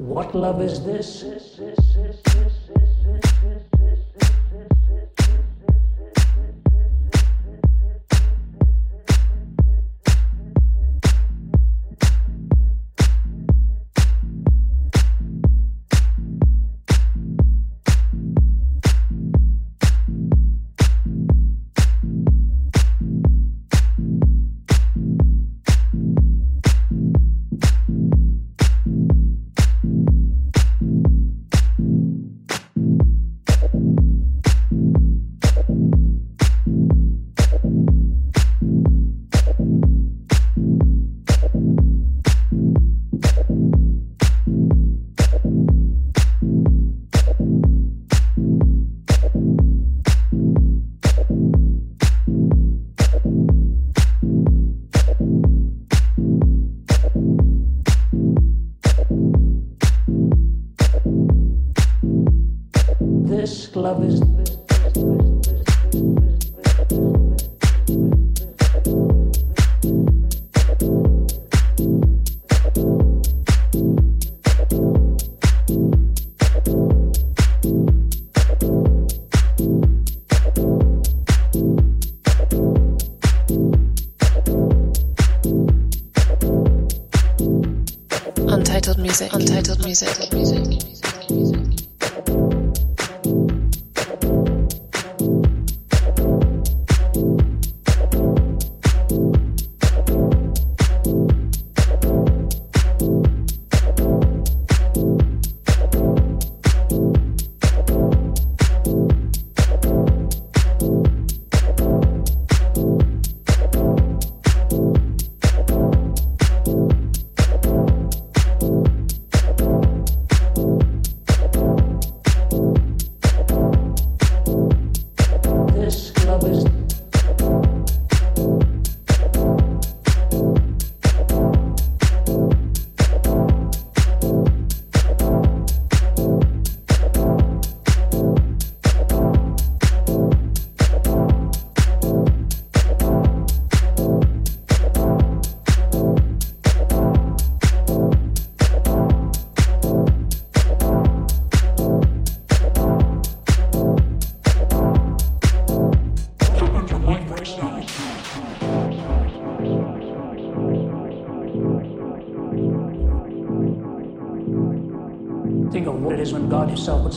What love is this? Love is.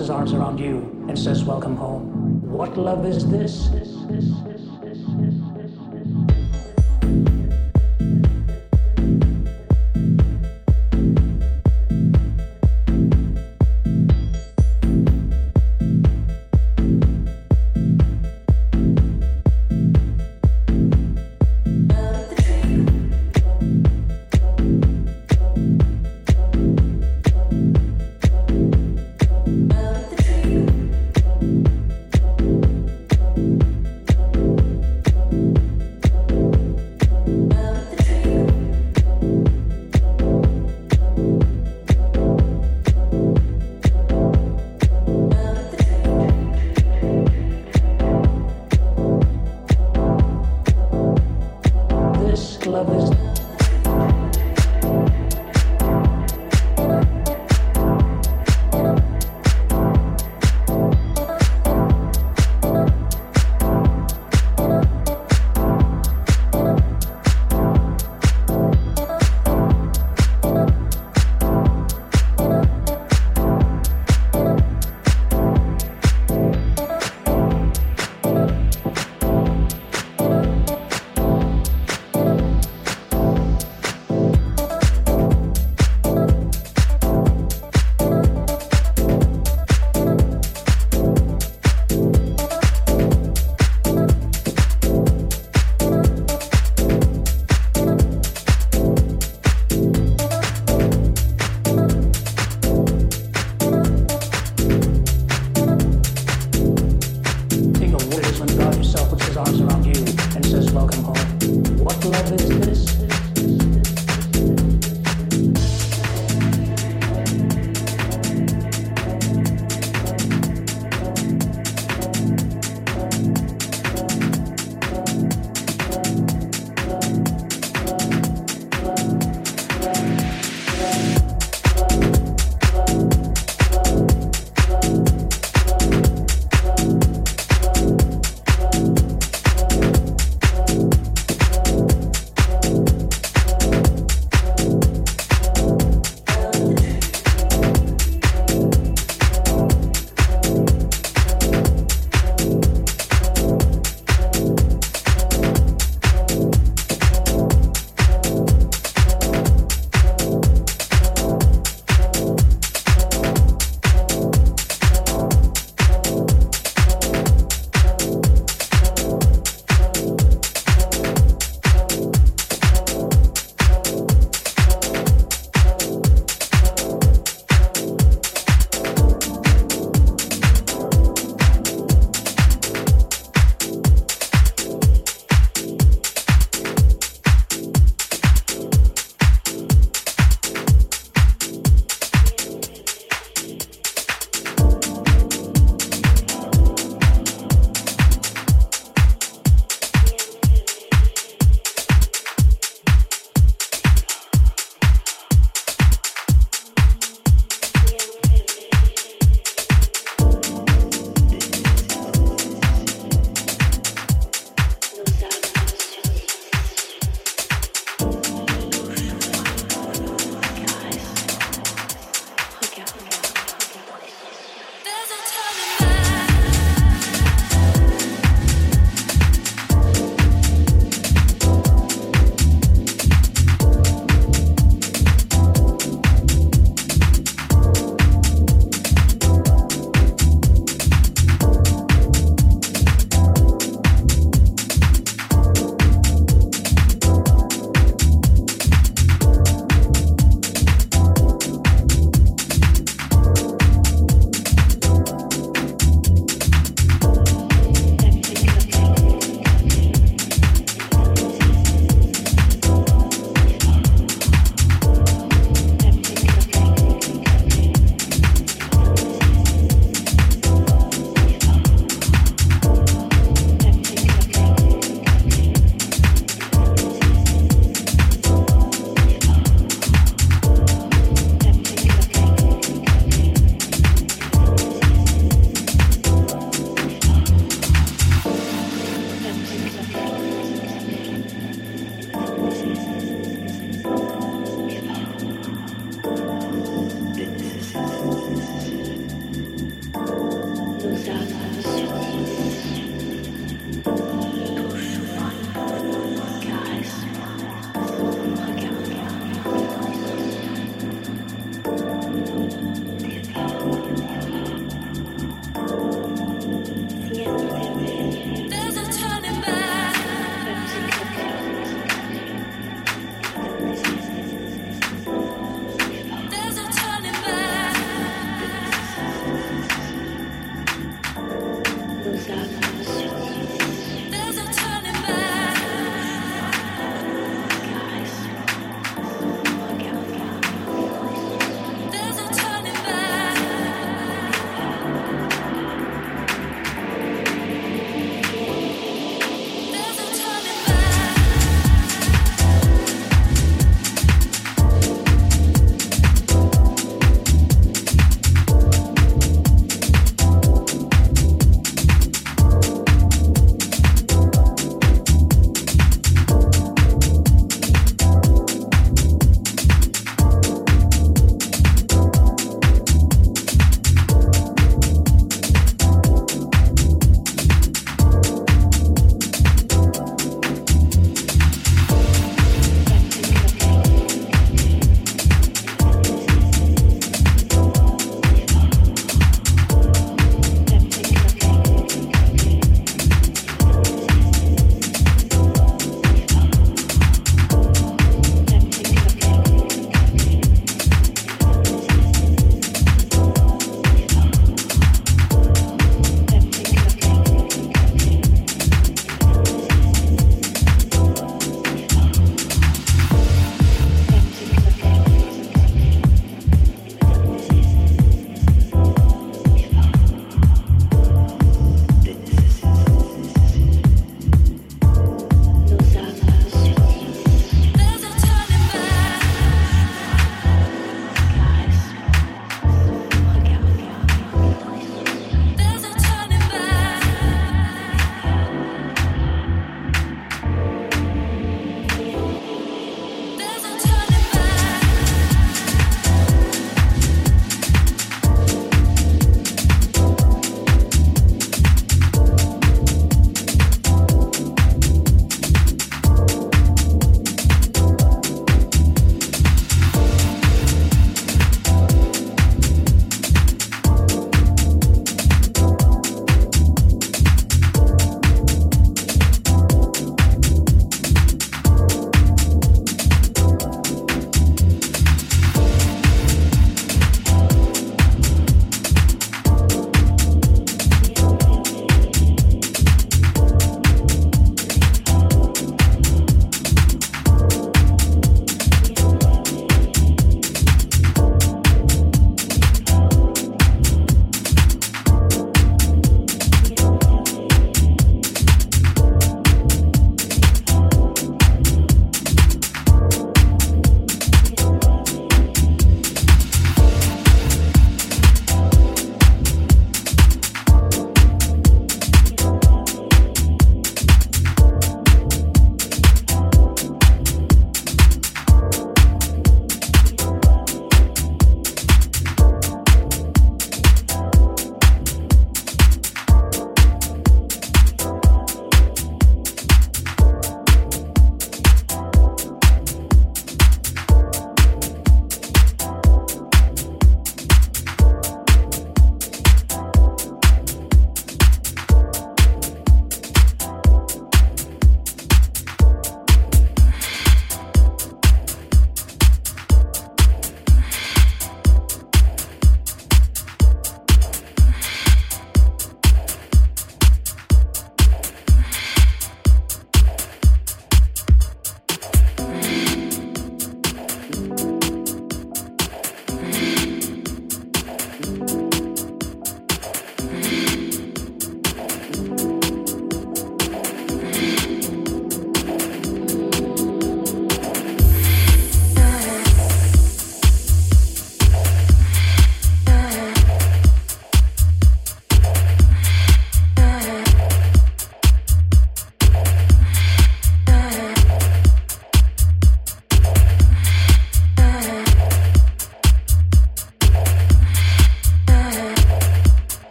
His arms around you and says, Welcome home. What love is this?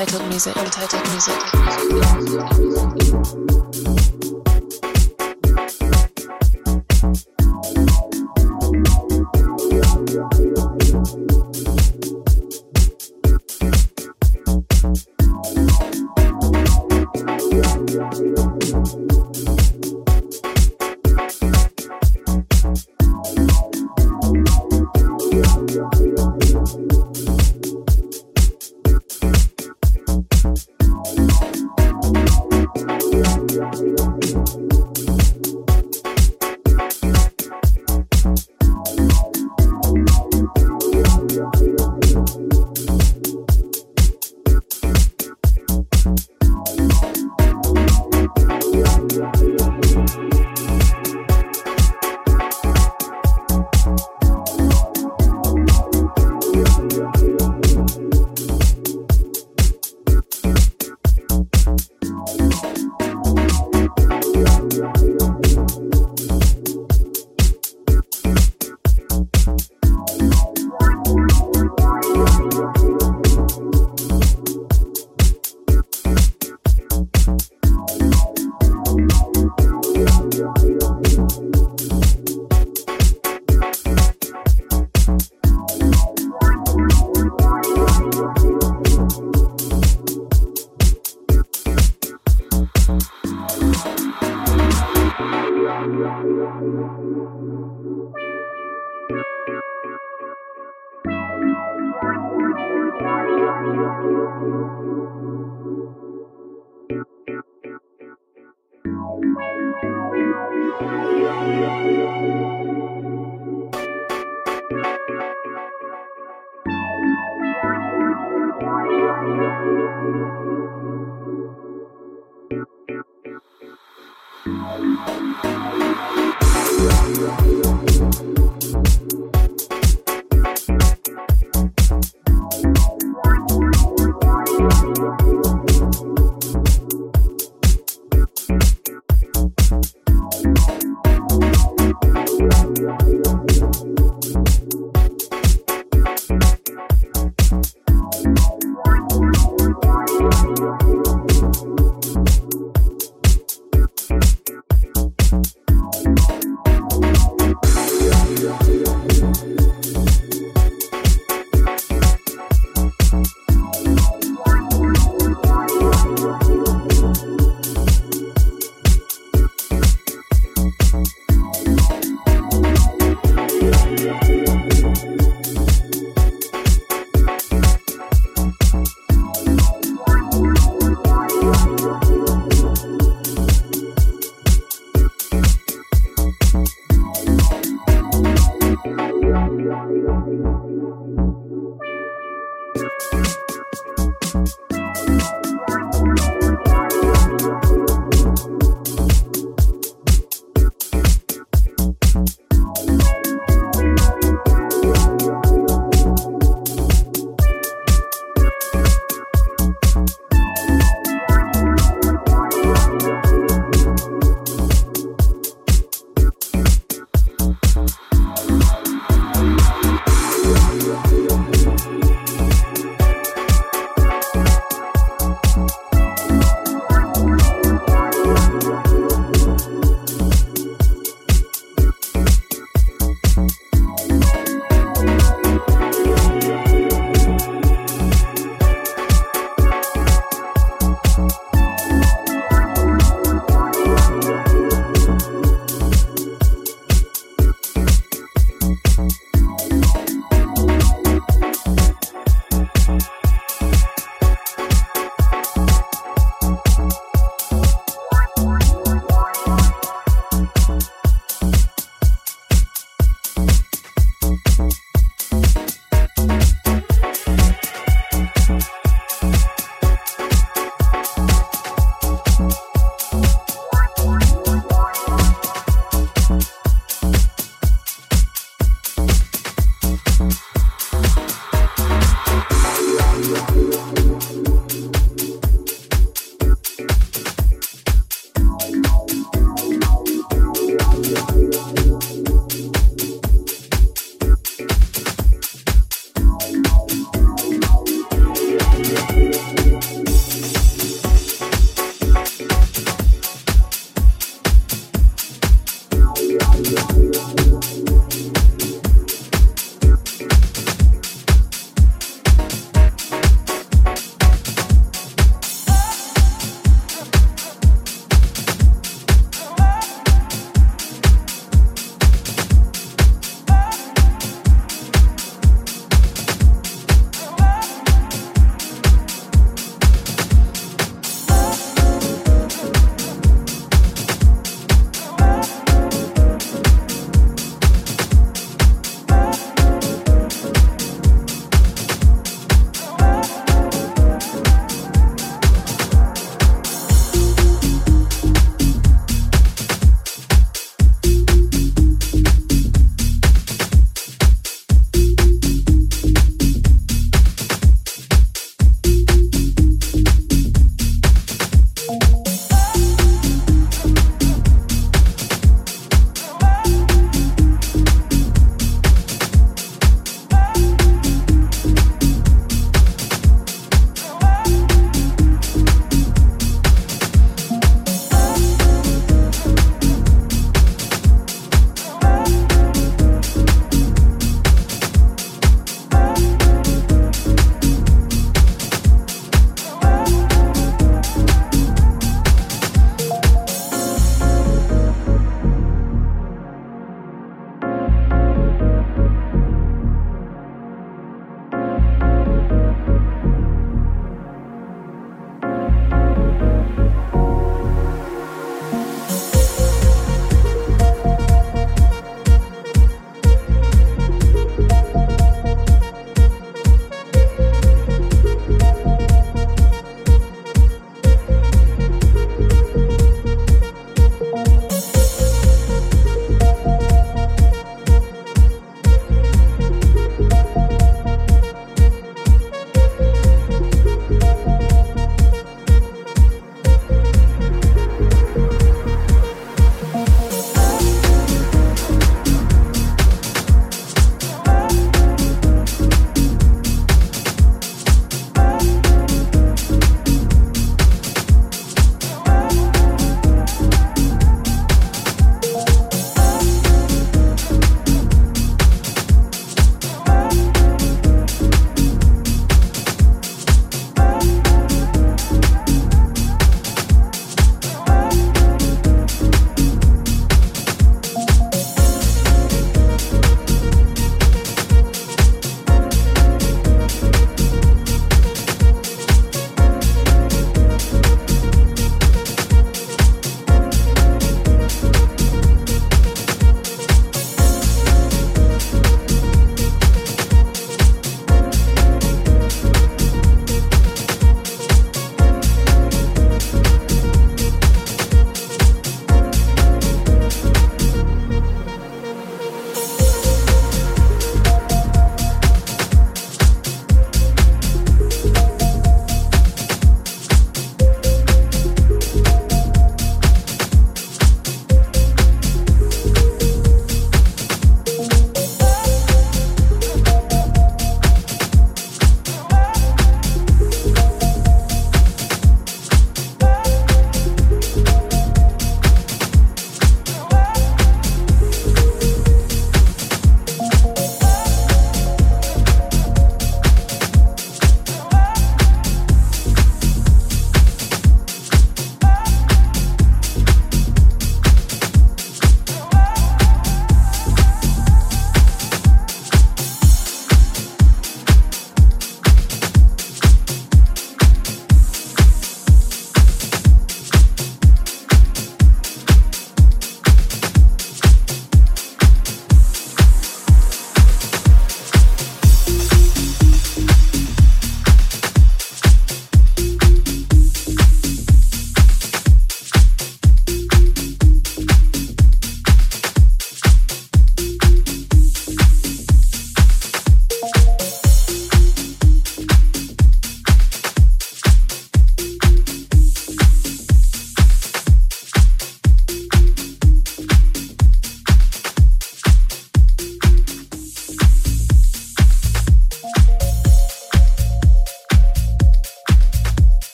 Untitled music, untitled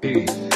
Peace.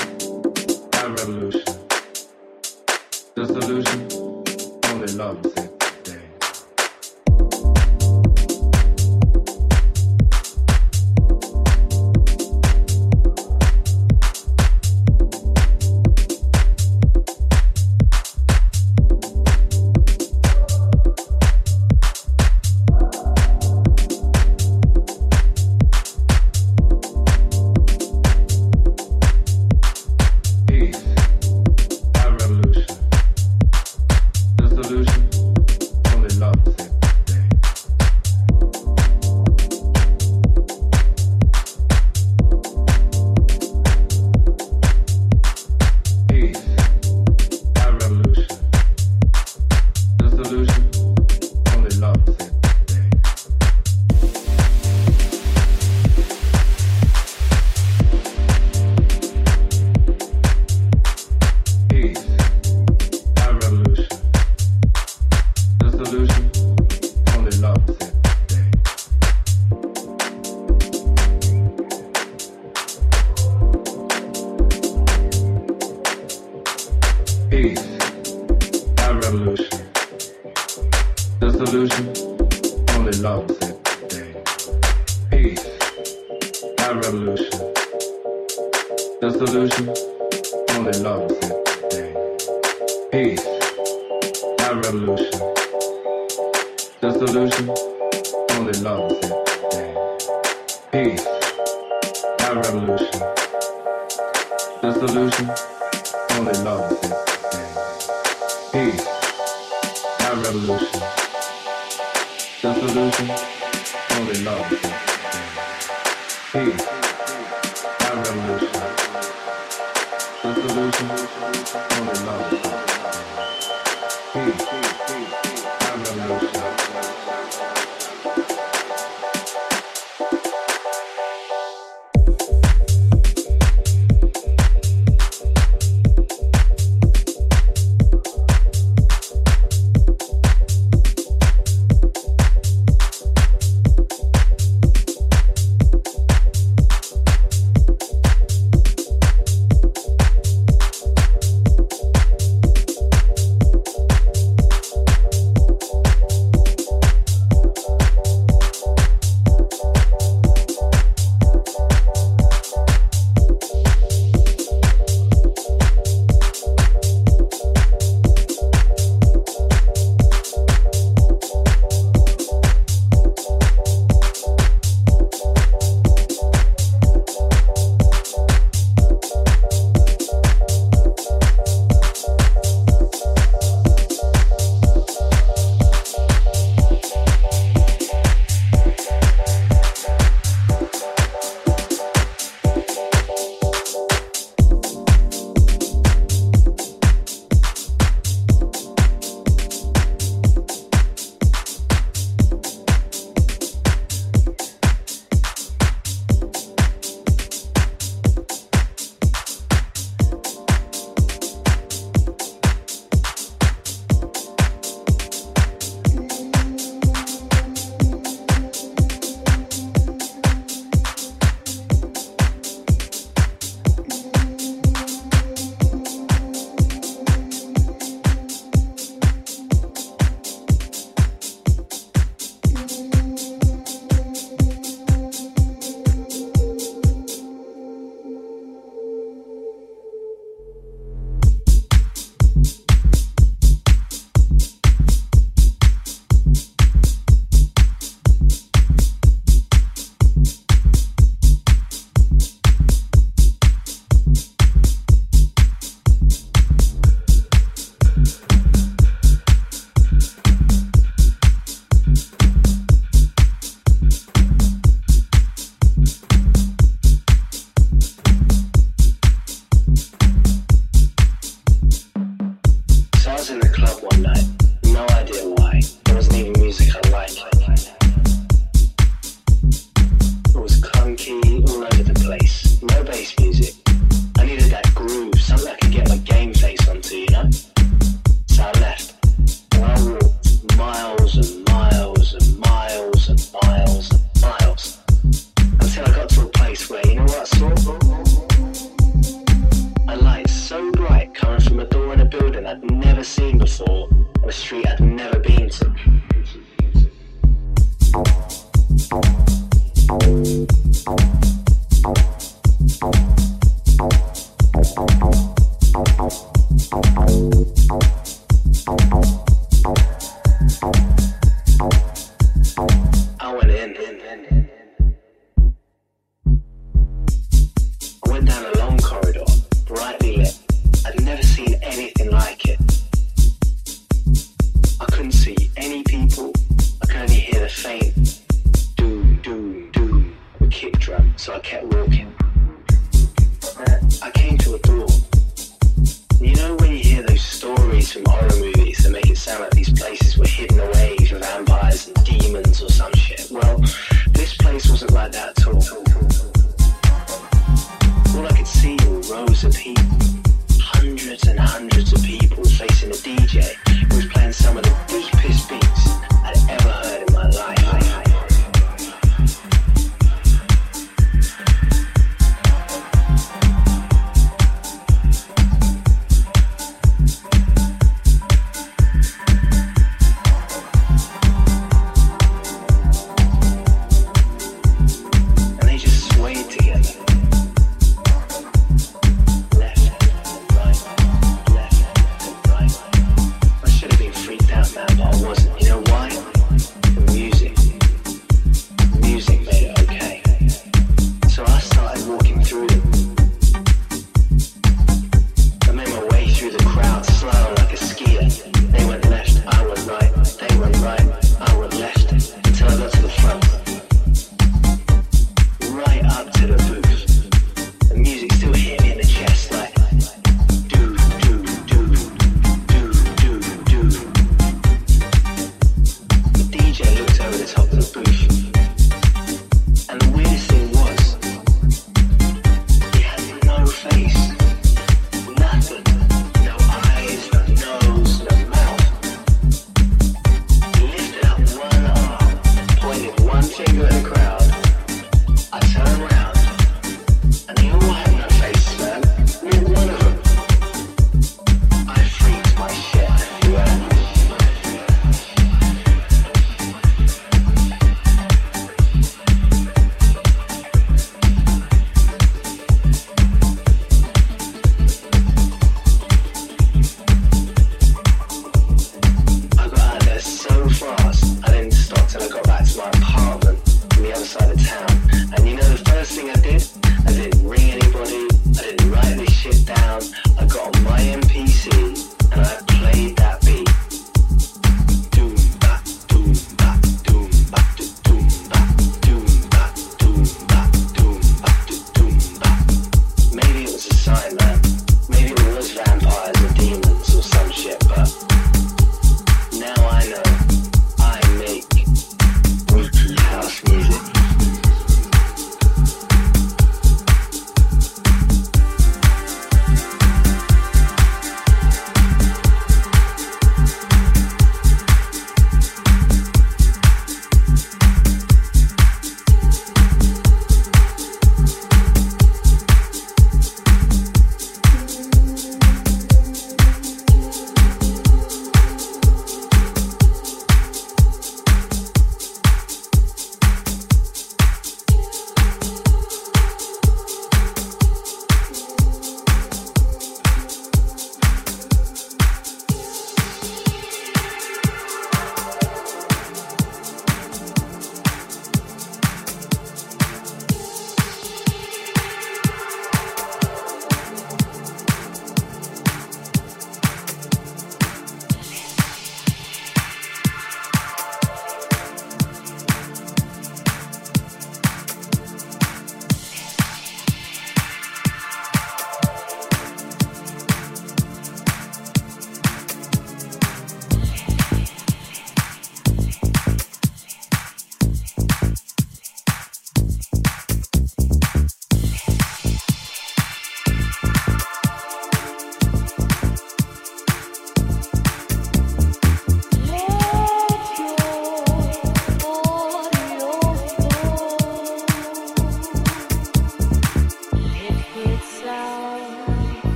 shaver.